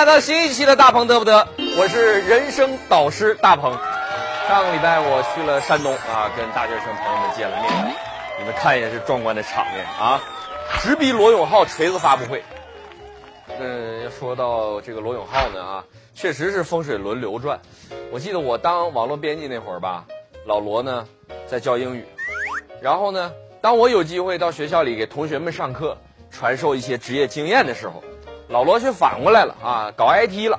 欢迎来到新一期的大鹏得不得？我是人生导师大鹏。上个礼拜我去了山东啊，跟大学生朋友们见了面，你们看一眼是壮观的场面啊！直逼罗永浩锤子发布会。嗯，要说到这个罗永浩呢啊，确实是风水轮流转。我记得我当网络编辑那会儿吧，老罗呢在教英语，然后呢，当我有机会到学校里给同学们上课，传授一些职业经验的时候，老罗却反过来了啊，搞 IT 了。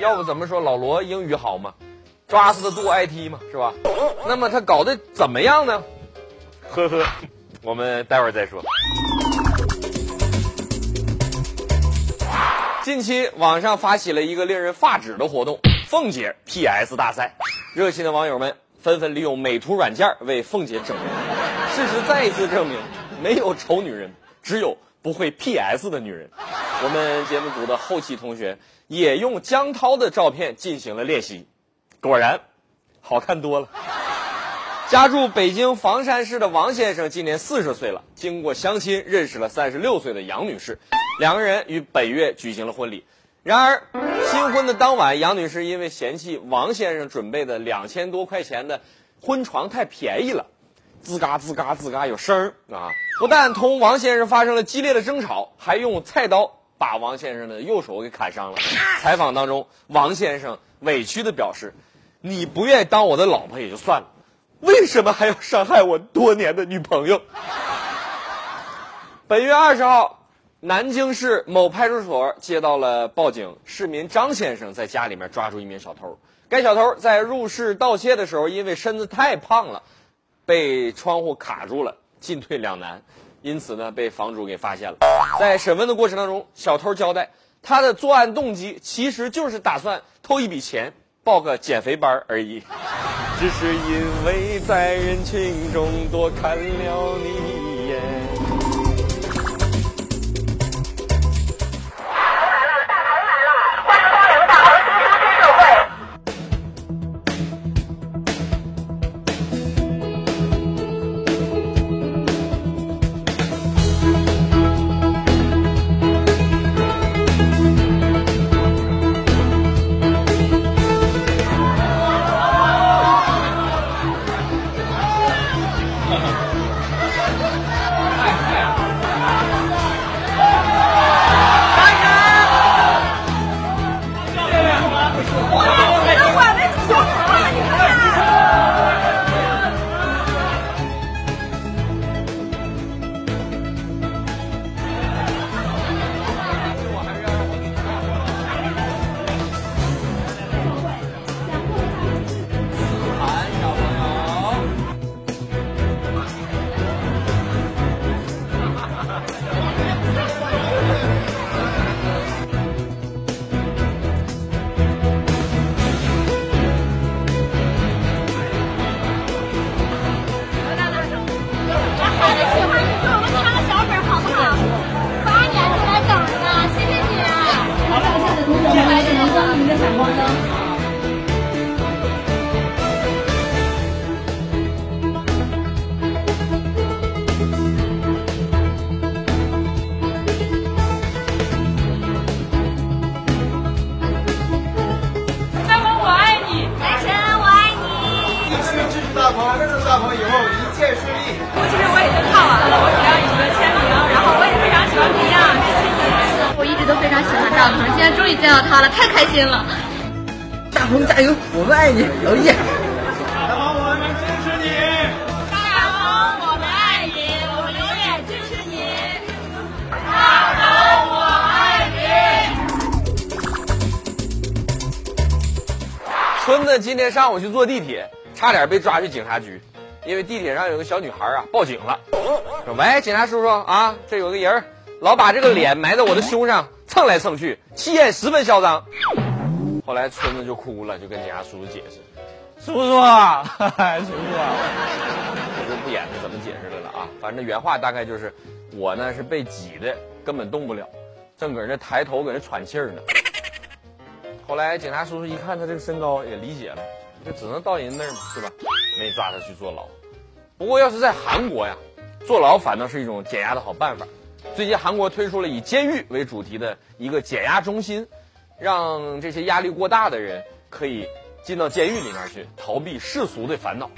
要不怎么说老罗英语好嘛？抓死的做 IT 嘛，是吧？那么他搞得怎么样呢？呵呵，我们待会儿再说。近期网上发起了一个令人发指的活动——凤姐 PS 大赛，热心的网友们纷纷利用美图软件为凤姐整容。事实再一次证明，没有丑女人，只有不会 PS 的女人。我们节目组的后期同学也用江涛的照片进行了练习，果然好看多了。家住北京房山市的王先生今年四十岁了，经过相亲认识了三十六岁的杨女士，两个人于本月举行了婚礼。然而，新婚的当晚，杨女士因为嫌弃王先生准备的两千多块钱的婚床太便宜了，吱嘎吱嘎吱嘎有声儿啊！不但同王先生发生了激烈的争吵，还用菜刀把王先生的右手给砍伤了。采访当中，王先生委屈的表示：“你不愿意当我的老婆也就算了。”为什么还要伤害我多年的女朋友？本月二十号，南京市某派出所接到了报警，市民张先生在家里面抓住一名小偷。该小偷在入室盗窃的时候，因为身子太胖了，被窗户卡住了，进退两难，因此呢，被房主给发现了。在审问的过程当中，小偷交代，他的作案动机其实就是打算偷一笔钱，报个减肥班而已。只是因为在人群中多看了你让终于见到他了，太开心了。大鹏加油，我们爱你，哦耶！大鹏，我们支持你！大鹏，我们爱你，我们永远支持你。大鹏，我爱你。村子今天上午去坐地铁，差点被抓去警察局，因为地铁上有个小女孩啊报警了，说：“喂，警察叔叔啊，这有个人老把这个脸埋在我的胸上蹭来蹭去，气焰十分嚣张。”后来村子就哭了，就跟警察叔叔解释：“叔叔啊，叔叔啊，我就不演他怎么解释的了啊，反正原话大概就是我呢是被挤的，根本动不了，正搁那抬头搁那喘气儿呢。”后来警察叔叔一看他这个身高，也理解了，就只能到人那儿嘛，是吧？没抓他去坐牢。不过要是在韩国呀，坐牢反倒是一种减压的好办法。最近韩国推出了以监狱为主题的一个减压中心，让这些压力过大的人可以进到监狱里面去，逃避世俗的烦恼。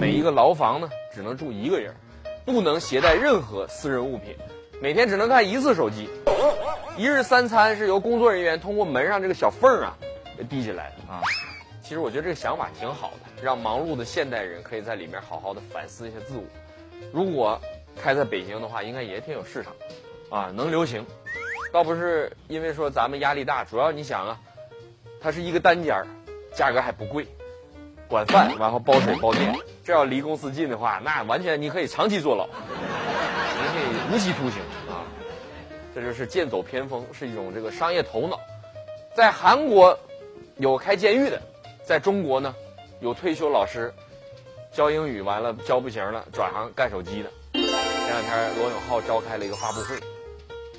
每一个牢房呢，只能住一个人，不能携带任何私人物品，每天只能看一次手机。一日三餐是由工作人员通过门上这个小缝啊递进来的啊。其实我觉得这个想法挺好的，让忙碌的现代人可以在里面好好的反思一下自我。如果开在北京的话，应该也挺有市场，啊，能流行。倒不是因为说咱们压力大，主要你想啊，它是一个单间儿，价格还不贵，管饭然后包水包电。这要离公司近的话，那完全你可以长期坐牢，你可以无期徒刑啊。这就是剑走偏锋，是一种这个商业头脑。在韩国有开监狱的，在中国呢有退休老师教英语完了教不行了，转行干手机的。前两天罗永浩召开了一个发布会，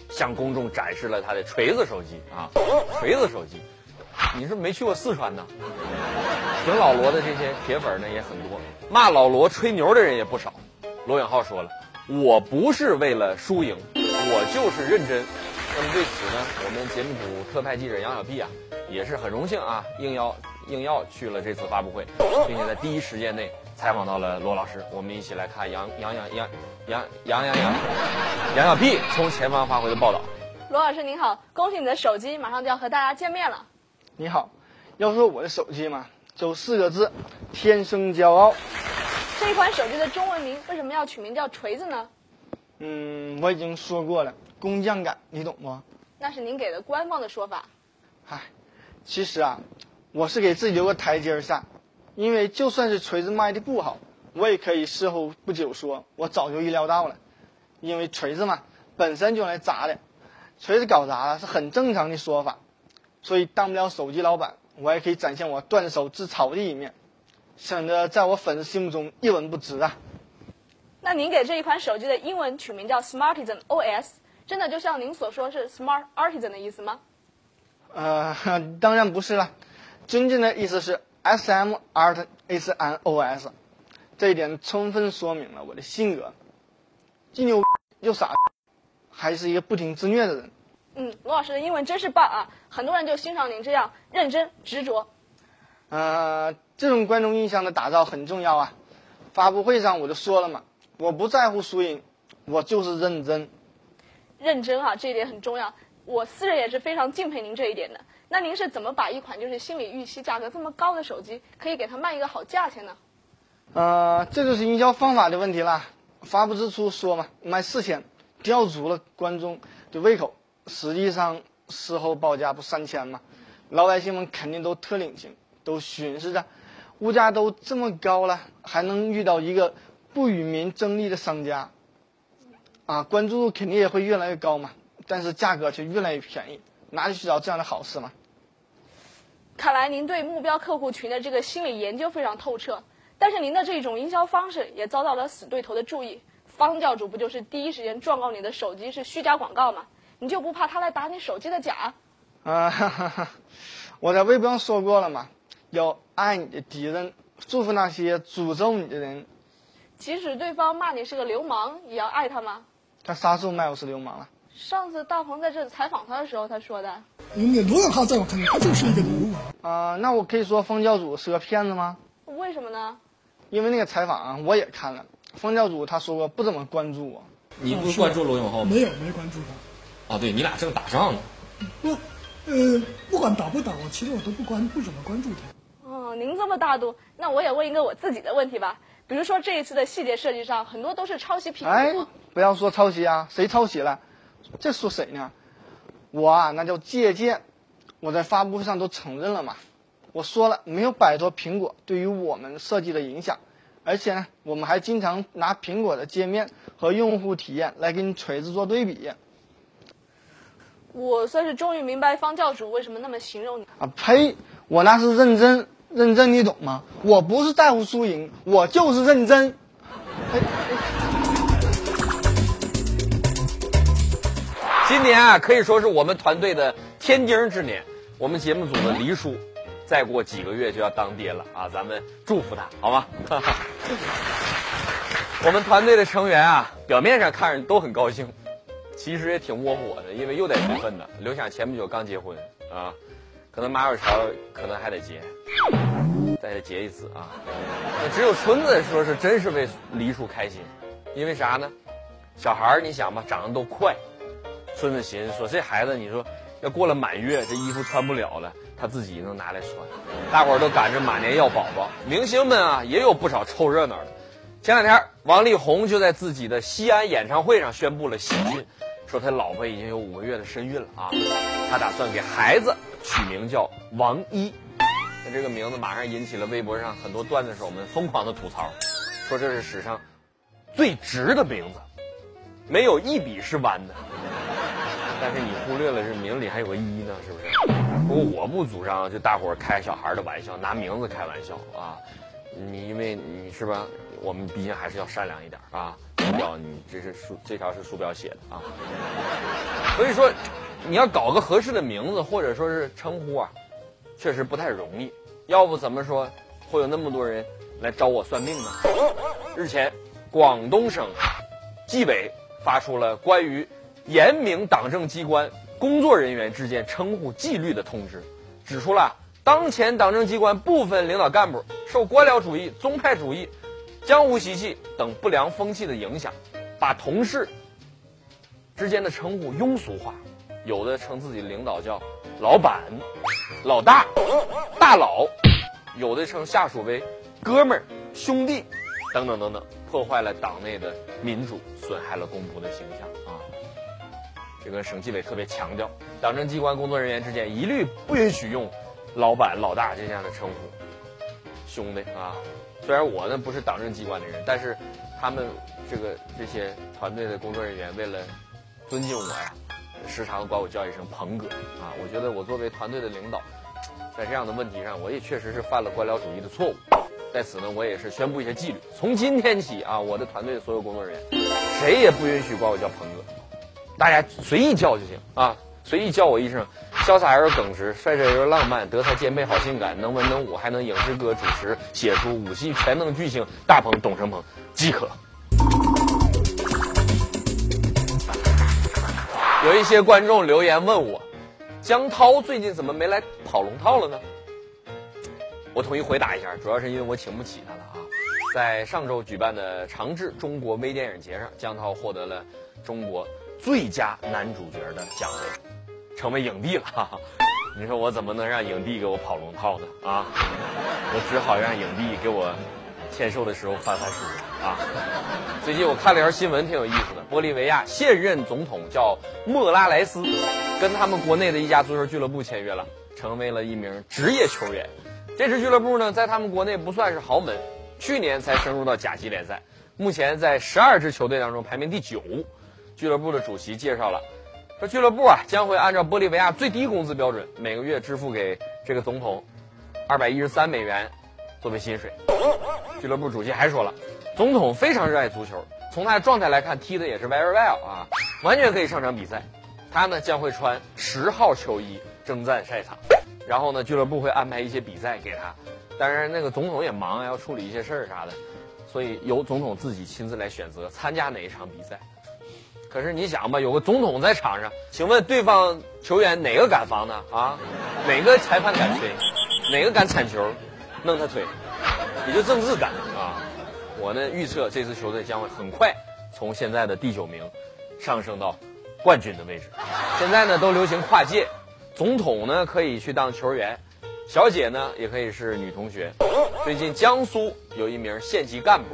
向公众展示了他的锤子手机啊，锤子手机。你是没去过四川呢？挺老罗的这些铁粉呢也很多，骂老罗吹牛的人也不少。罗永浩说了，我不是为了输赢，我就是认真。那么对此呢，我们节目组特派记者杨小碧啊，也是很荣幸啊，应邀应邀去了这次发布会，并且在第一时间内采访到了罗老师。我们一起来看杨杨杨杨杨杨杨杨杨小碧从前方发回的报道。罗老师您好，恭喜你的手机马上就要和大家见面了。你好，要说我的手机嘛，就四个字，天生骄傲。这款手机的中文名为什么要取名叫锤子呢？嗯，我已经说过了，工匠感，你懂不？那是您给的官方的说法。嗨，其实啊，我是给自己留个台阶下，因为就算是锤子卖的不好，我也可以事后不久说，我早就预料到了，因为锤子嘛，本身就用来砸的，锤子搞砸了是很正常的说法，所以当不了手机老板，我也可以展现我断手自嘲的一面，省得在我粉丝心目中一文不值啊。那您给这一款手机的英文取名叫 Smartisan OS，真的就像您所说是 Smart Artisan 的意思吗？呃，当然不是了，真正的意思是 S M Art S N O S，这一点充分说明了我的性格，既牛又傻，还是一个不停自虐的人。嗯，罗老师的英文真是棒啊！很多人就欣赏您这样认真执着。呃，这种观众印象的打造很重要啊。发布会上我就说了嘛，我不在乎输赢，我就是认真。认真啊，这一点很重要。我私人也是非常敬佩您这一点的。那您是怎么把一款就是心理预期价格这么高的手机，可以给它卖一个好价钱呢？呃，这就是营销方法的问题啦。发布之初说嘛，卖四千，吊足了观众的胃口。实际上事后报价不三千吗？老百姓们肯定都特领情，都寻思着，物价都这么高了，还能遇到一个不与民争利的商家，啊，关注度肯定也会越来越高嘛。但是价格却越来越便宜，哪里去找这样的好事嘛？看来您对目标客户群的这个心理研究非常透彻，但是您的这种营销方式也遭到了死对头的注意。方教主不就是第一时间状告你的手机是虚假广告吗？你就不怕他来打你手机的假？啊，哈哈哈！我在微博上说过了嘛，要爱你的敌人，祝福那些诅咒你的人。即使对方骂你是个流氓，也要爱他吗？他啥时候骂我是流氓了？上次大鹏在这采访他的时候，他说的。因为罗永浩在我看来，他就是一个流氓。啊、那我可以说方教主是个骗子吗？为什么呢？因为那个采访啊，我也看了，方教主他说过不怎么关注我。你不是关注罗永浩吗？没有，没关注他。啊，对你俩正打仗呢。不，呃，不管打不打，我其实我都不关不怎么关注他。哦，您这么大度，那我也问一个我自己的问题吧。比如说这一次的细节设计上，很多都是抄袭品哎。，不要说抄袭啊，谁抄袭了？这说谁呢？我啊，那叫借鉴。我在发布会上都承认了嘛。我说了，没有摆脱苹果对于我们设计的影响，而且呢，我们还经常拿苹果的界面和用户体验来跟锤子做对比。我算是终于明白方教主为什么那么形容你。啊呸！我那是认真，认真你懂吗？我不是在乎输赢，我就是认真。今年啊，可以说是我们团队的天丁之年。我们节目组的黎叔，再过几个月就要当爹了啊！咱们祝福他，好吗？我们团队的成员啊，表面上看着都很高兴，其实也挺窝火的，因为又得处分呢。刘翔前不久刚结婚，啊，可能马小潮可能还得结，再结一次啊。只有春子说是真是为黎叔开心，因为啥呢？小孩儿你想吧，长得都快。孙子寻思说这孩子你说要过了满月，这衣服穿不了了，他自己能拿来穿。大伙儿都赶着马年要宝宝，明星们啊也有不少凑热闹的。前两天，王力宏就在自己的西安演唱会上宣布了喜讯，说他老婆已经有五个月的身孕了啊，他打算给孩子取名叫王一。那这个名字马上引起了微博上很多段子手们疯狂的吐槽，说这是史上最直的名字，没有一笔是弯的。但是你忽略了这名里还有个一呢，是不是？不过我不主张就大伙儿开小孩的玩笑，拿名字开玩笑啊。你因为你是吧，我们毕竟还是要善良一点啊。鼠标，你这是书这条是鼠标写的啊。所以说，你要搞个合适的名字或者说是称呼啊，确实不太容易。要不怎么说会有那么多人来找我算命呢？日前，广东省纪委发出了关于严明党政机关工作人员之间称呼纪律的通知，指出了。当前党政机关部分领导干部受官僚主义、宗派主义、江湖习气等不良风气的影响，把同事之间的称呼庸俗化，有的称自己领导叫老板、老大、大佬，有的称下属为哥们儿、兄弟，等等等等，破坏了党内的民主，损害了公仆的形象！这个省纪委特别强调，党政机关工作人员之间一律不允许用。老板、老大这样的称呼，兄弟啊！虽然我呢不是党政机关的人，但是他们这个这些团队的工作人员为了尊敬我呀，时常管我叫一声鹏哥啊！我觉得我作为团队的领导，在这样的问题上，我也确实是犯了官僚主义的错误。在此呢，我也是宣布一些纪律：从今天起啊，我的团队所有工作人员，谁也不允许管我叫鹏哥，大家随意叫就行啊，随意叫我一声。潇洒而又耿直，帅帅而又浪漫，德才兼备好性感，能文能武，还能影视歌主持、写出五系全能巨星大鹏董成鹏即可。有一些观众留言问我，江涛最近怎么没来跑龙套了呢？我统一回答一下，主要是因为我请不起他了啊。在上周举办的长治中国微电影节上，江涛获得了中国最佳男主角的奖杯。成为影帝了，哈哈，你说我怎么能让影帝给我跑龙套呢？啊，我只好让影帝给我签售的时候翻翻书啊。最近我看了一条新闻，挺有意思的。玻利维亚现任总统叫莫拉莱斯，跟他们国内的一家足球俱乐部签约了，成为了一名职业球员。这支俱乐部呢，在他们国内不算是豪门，去年才升入到甲级联赛，目前在十二支球队当中排名第九。俱乐部的主席介绍了。说俱乐部啊将会按照玻利维亚最低工资标准，每个月支付给这个总统二百一十三美元作为薪水。俱乐部主席还说了，总统非常热爱足球，从他的状态来看，踢的也是 very well 啊，完全可以上场比赛。他呢将会穿十号球衣征战赛场，然后呢俱乐部会安排一些比赛给他。当然那个总统也忙，要处理一些事儿啥的，所以由总统自己亲自来选择参加哪一场比赛。可是你想吧，有个总统在场上，请问对方球员哪个敢防呢？啊，哪个裁判敢吹？哪个敢铲球？弄他腿？也就政治敢啊！我呢预测这支球队将会很快从现在的第九名上升到冠军的位置。现在呢都流行跨界，总统呢可以去当球员，小姐呢也可以是女同学。最近江苏有一名县级干部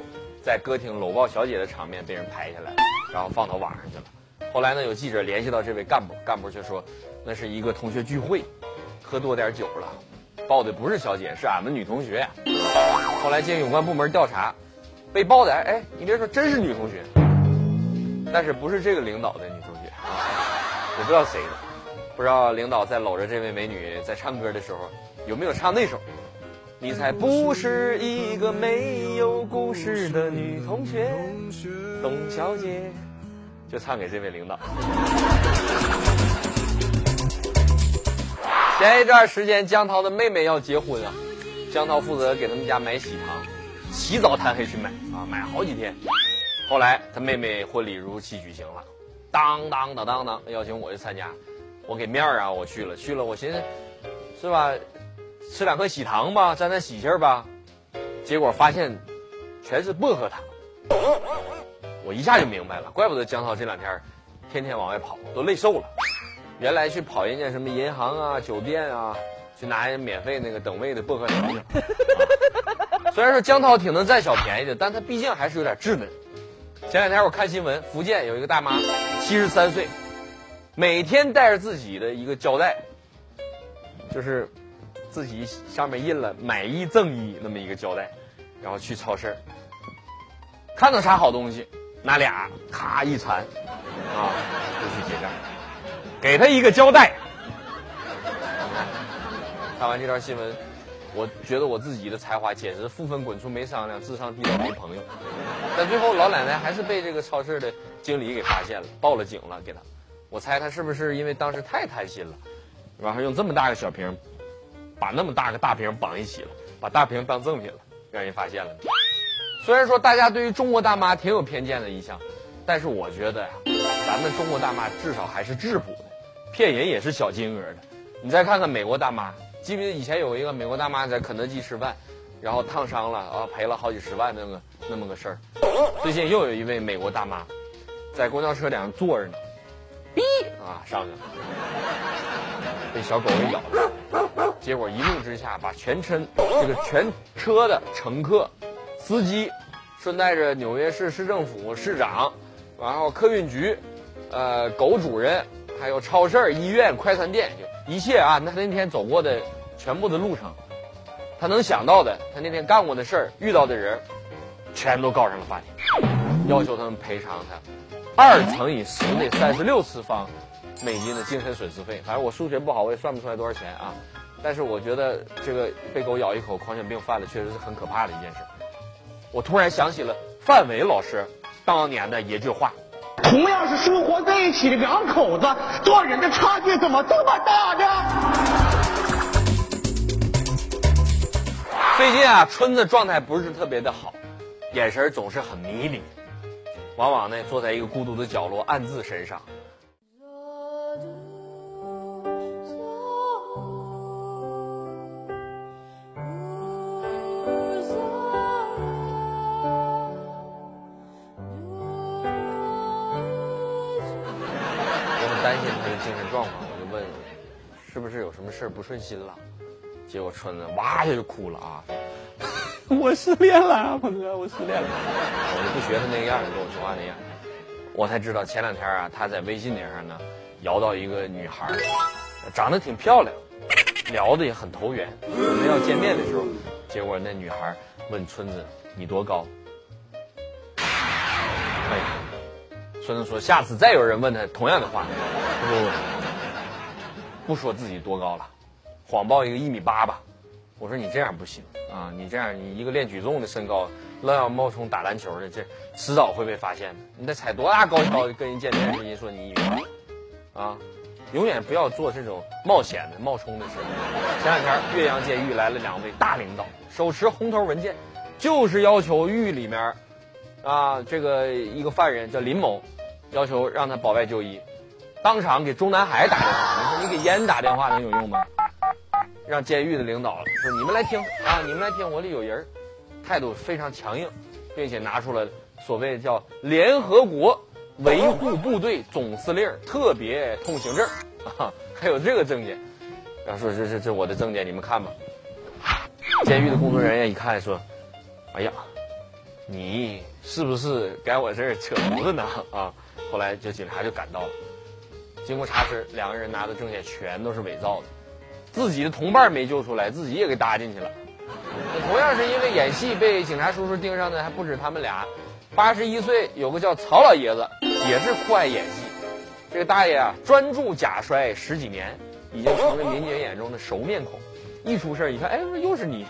在歌厅搂抱小姐的场面被人拍下来。然后放到网上去了。后来呢，有记者联系到这位干部，干部却说，那是一个同学聚会，喝多点酒了，抱的不是小姐，是俺们女同学。后来经有关部门调查，被抱的，哎，你别说，真是女同学，但是不是这个领导的女同学，我不知道谁的，不知道领导在搂着这位美女在唱歌的时候，有没有唱那首？你才不是一个没有故事的女同学，董小姐，就唱给这位领导。前一段时间，江涛的妹妹要结婚啊，江涛负责给他们家买喜糖，起早贪黑去买啊，买好几天。后来他妹妹婚礼如期举行了，当当当当当，邀请我去参加。我给面儿啊，我去了，去了，我寻思，是吧？吃两颗喜糖吧，沾沾喜气儿吧。结果发现全是薄荷糖，我一下就明白了，怪不得江涛这两天天天往外跑，都累瘦了。原来去跑人家什么银行啊、酒店啊，去拿人免费那个等位的薄荷糖去。啊 虽然说江涛挺能占小便宜的，但他毕竟还是有点稚嫩。前两天我看新闻，福建有一个大妈，七十三岁，每天带着自己的一个胶带，就是自己上面印了“买一赠一”那么一个胶带，然后去超市，看到啥好东西，拿俩咔一缠，啊，就去结账，给他一个交代。看完这条新闻，我觉得我自己的才华简直负分滚出没商量，智商低到没朋友。但最后老奶奶还是被这个超市的经理给发现了，报了警了，给他。我猜他是不是因为当时太贪心了，然后用这么大个小瓶，把那么大个大瓶绑一起了，把大瓶当赠品了，让人发现了。虽然说大家对于中国大妈挺有偏见的印象，但是我觉得呀，咱们中国大妈至少还是质朴的，骗人也是小金额的。你再看看美国大妈，记不记得以前有一个美国大妈在肯德基吃饭，然后烫伤了啊，赔了好几十万那个那么个事儿。最近又有一位美国大妈，在公交车顶上坐着呢，哔啊上去了，被小狗给咬了，结果一怒之下把全车这个全车的乘客、司机，顺带着纽约市市政府市长，然后客运局，呃狗主人，还有超市、医院、快餐店，就一切啊，他那天走过的全部的路程，他能想到的，他那天干过的事儿，遇到的人，全都告上了法庭，要求他们赔偿他二乘以十的三十六次方美金的精神损失费。反正我数学不好，我也算不出来多少钱啊。但是我觉得这个被狗咬一口，狂犬病犯了，确实是很可怕的一件事。我突然想起了范伟老师当年的一句话。同样是生活在一起的两口子，做人的差距怎么这么大呢？最近啊，春子状态不是特别的好，眼神总是很迷离，往往呢坐在一个孤独的角落，暗自神伤。精神状况，我就问，是不是有什么事儿不顺心了？结果春子哇一下就哭了啊！我失恋了，鹏哥，我失恋了。我就不学他那个样儿，跟我说话那样。我才知道前两天啊，他在微信顶上呢摇到一个女孩儿，长得挺漂亮，聊的也很投缘。我们要见面的时候，结果那女孩儿问春子你多高？春子说下次再有人问他同样的话，不不不，不说自己多高了，谎报一个一米八吧。我说你这样不行啊！你这样，你一个练举重的身高，愣要冒充打篮球的，这迟早会被发现的。你得踩多大高跷跟人见面，人家说你一米八，啊，永远不要做这种冒险的、冒充的事。前两天岳阳监狱来了两位大领导，手持红头文件，就是要求狱里面，啊，这个一个犯人叫林某，要求让他保外就医，当场给中南海打电话。你说你给烟打电话能有用吗？让监狱的领导说：“你们来听啊，你们来听，我里有人儿。”态度非常强硬，并且拿出了所谓叫联合国维护部队总司令特别通行证啊，还有这个证件。然后说：“这这这我的证件，你们看吧。”监狱的工作人员一看说：“哎呀，你是不是该我这儿扯犊子呢？”啊，后来就警察就赶到了，经过查实，两个人拿的证件全都是伪造的。自己的同伴没救出来，自己也给搭进去了。同样是因为演戏被警察叔叔盯上的还不止他们俩，八十一岁有个叫曹老爷子，也是酷爱演戏。这个大爷啊，专注假摔十几年，已经成为民警眼中的熟面孔。一出事儿，一看，哎，又是你。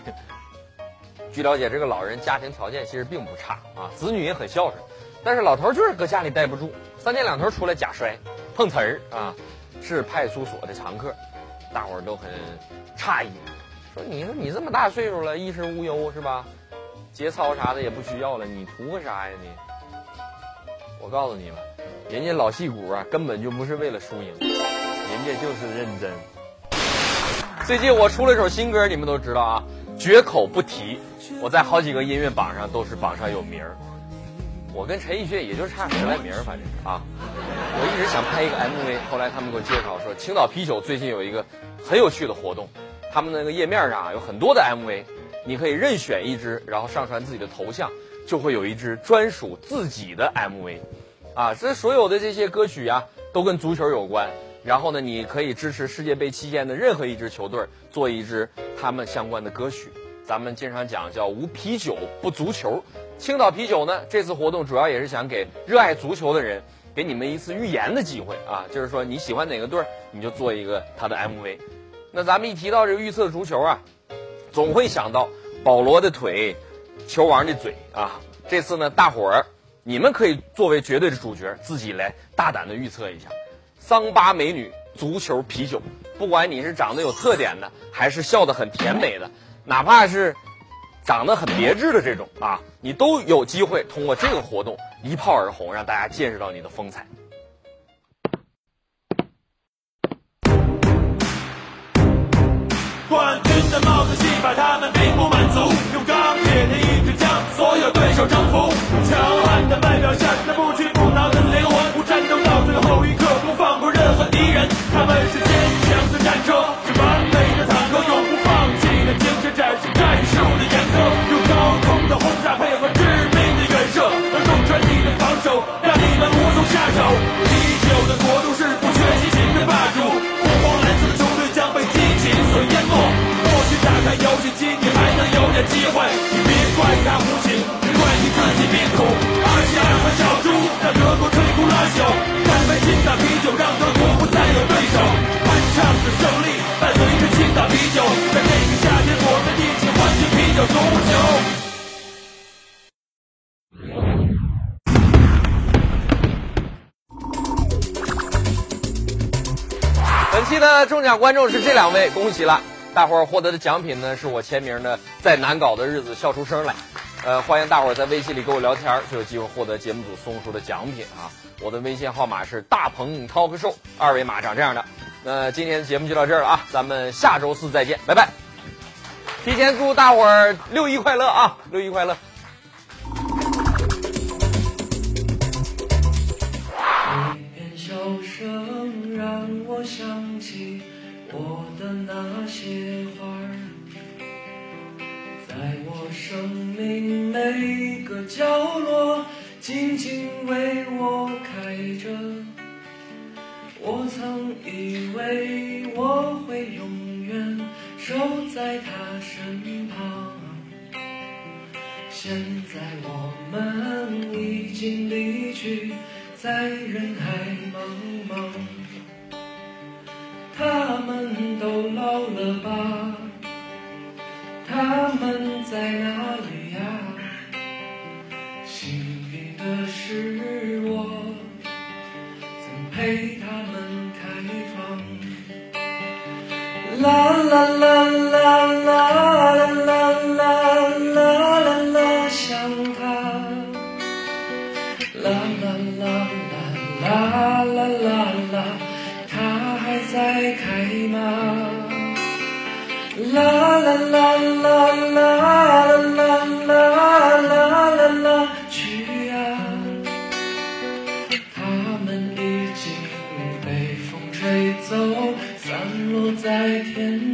据了解，这个老人家庭条件其实并不差啊，子女也很孝顺，但是老头就是搁家里待不住，三天两头出来假摔、碰瓷儿啊，是派出所的常客。大伙儿都很诧异，说：“你说你这么大岁数了，衣食无忧是吧？节操啥的也不需要了，你图个啥呀你？”我告诉你们，人家老戏骨啊，根本就不是为了输赢，人家就是认真。最近我出了首新歌，你们都知道啊，绝口不提。我在好几个音乐榜上都是榜上有名儿。我跟陈奕迅也就差十来名儿，反正是啊。我一直想拍一个 MV，后来他们给我介绍说，青岛啤酒最近有一个很有趣的活动，他们那个页面上啊有很多的 MV，你可以任选一支，然后上传自己的头像，就会有一支专属自己的 MV。啊，这所有的这些歌曲呀，都跟足球有关。然后呢，你可以支持世界杯期间的任何一支球队，做一支他们相关的歌曲。咱们经常讲叫无啤酒不足球。青岛啤酒呢，这次活动主要也是想给热爱足球的人，给你们一次预言的机会啊，就是说你喜欢哪个队儿，你就做一个他的 MV。那咱们一提到这个预测足球啊，总会想到保罗的腿，球王的嘴啊。这次呢，大伙儿你们可以作为绝对的主角，自己来大胆的预测一下。桑巴美女、足球、啤酒，不管你是长得有特点的，还是笑得很甜美的，哪怕是长得很别致的这种啊，你都有机会通过这个活动一炮而红，让大家见识到你的风采。冠军的帽子戏法，他们并不满足，用钢铁的意志将所有对手征服。强悍的外表下，那不屈不挠的灵魂，不战斗到最后一刻，不放过任何敌人。他们是坚强的战车，中奖观众是这两位，恭喜了！大伙儿获得的奖品呢，是我签名的《在难搞的日子笑出声来》。呃，欢迎大伙儿在微信里跟我聊天儿，就有机会获得节目组送出的奖品啊！我的微信号码是大鹏 talk show，二维码长这样的。那今天的节目就到这儿了啊，咱们下周四再见，拜拜！提前祝大伙儿六一快乐啊，六一快乐！那些花儿，在我生命每个角落静静为我开着。我曾以为我会永远守在他身旁。现在我们已经离去，在人海茫茫。吧？他们在哪落在天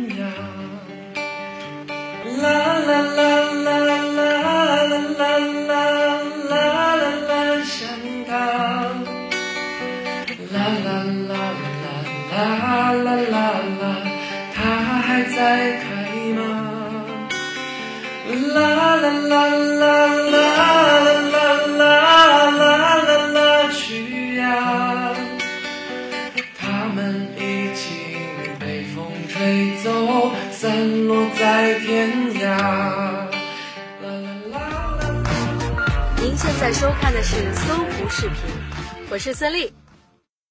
收看的是搜狐视频，我是孙俪。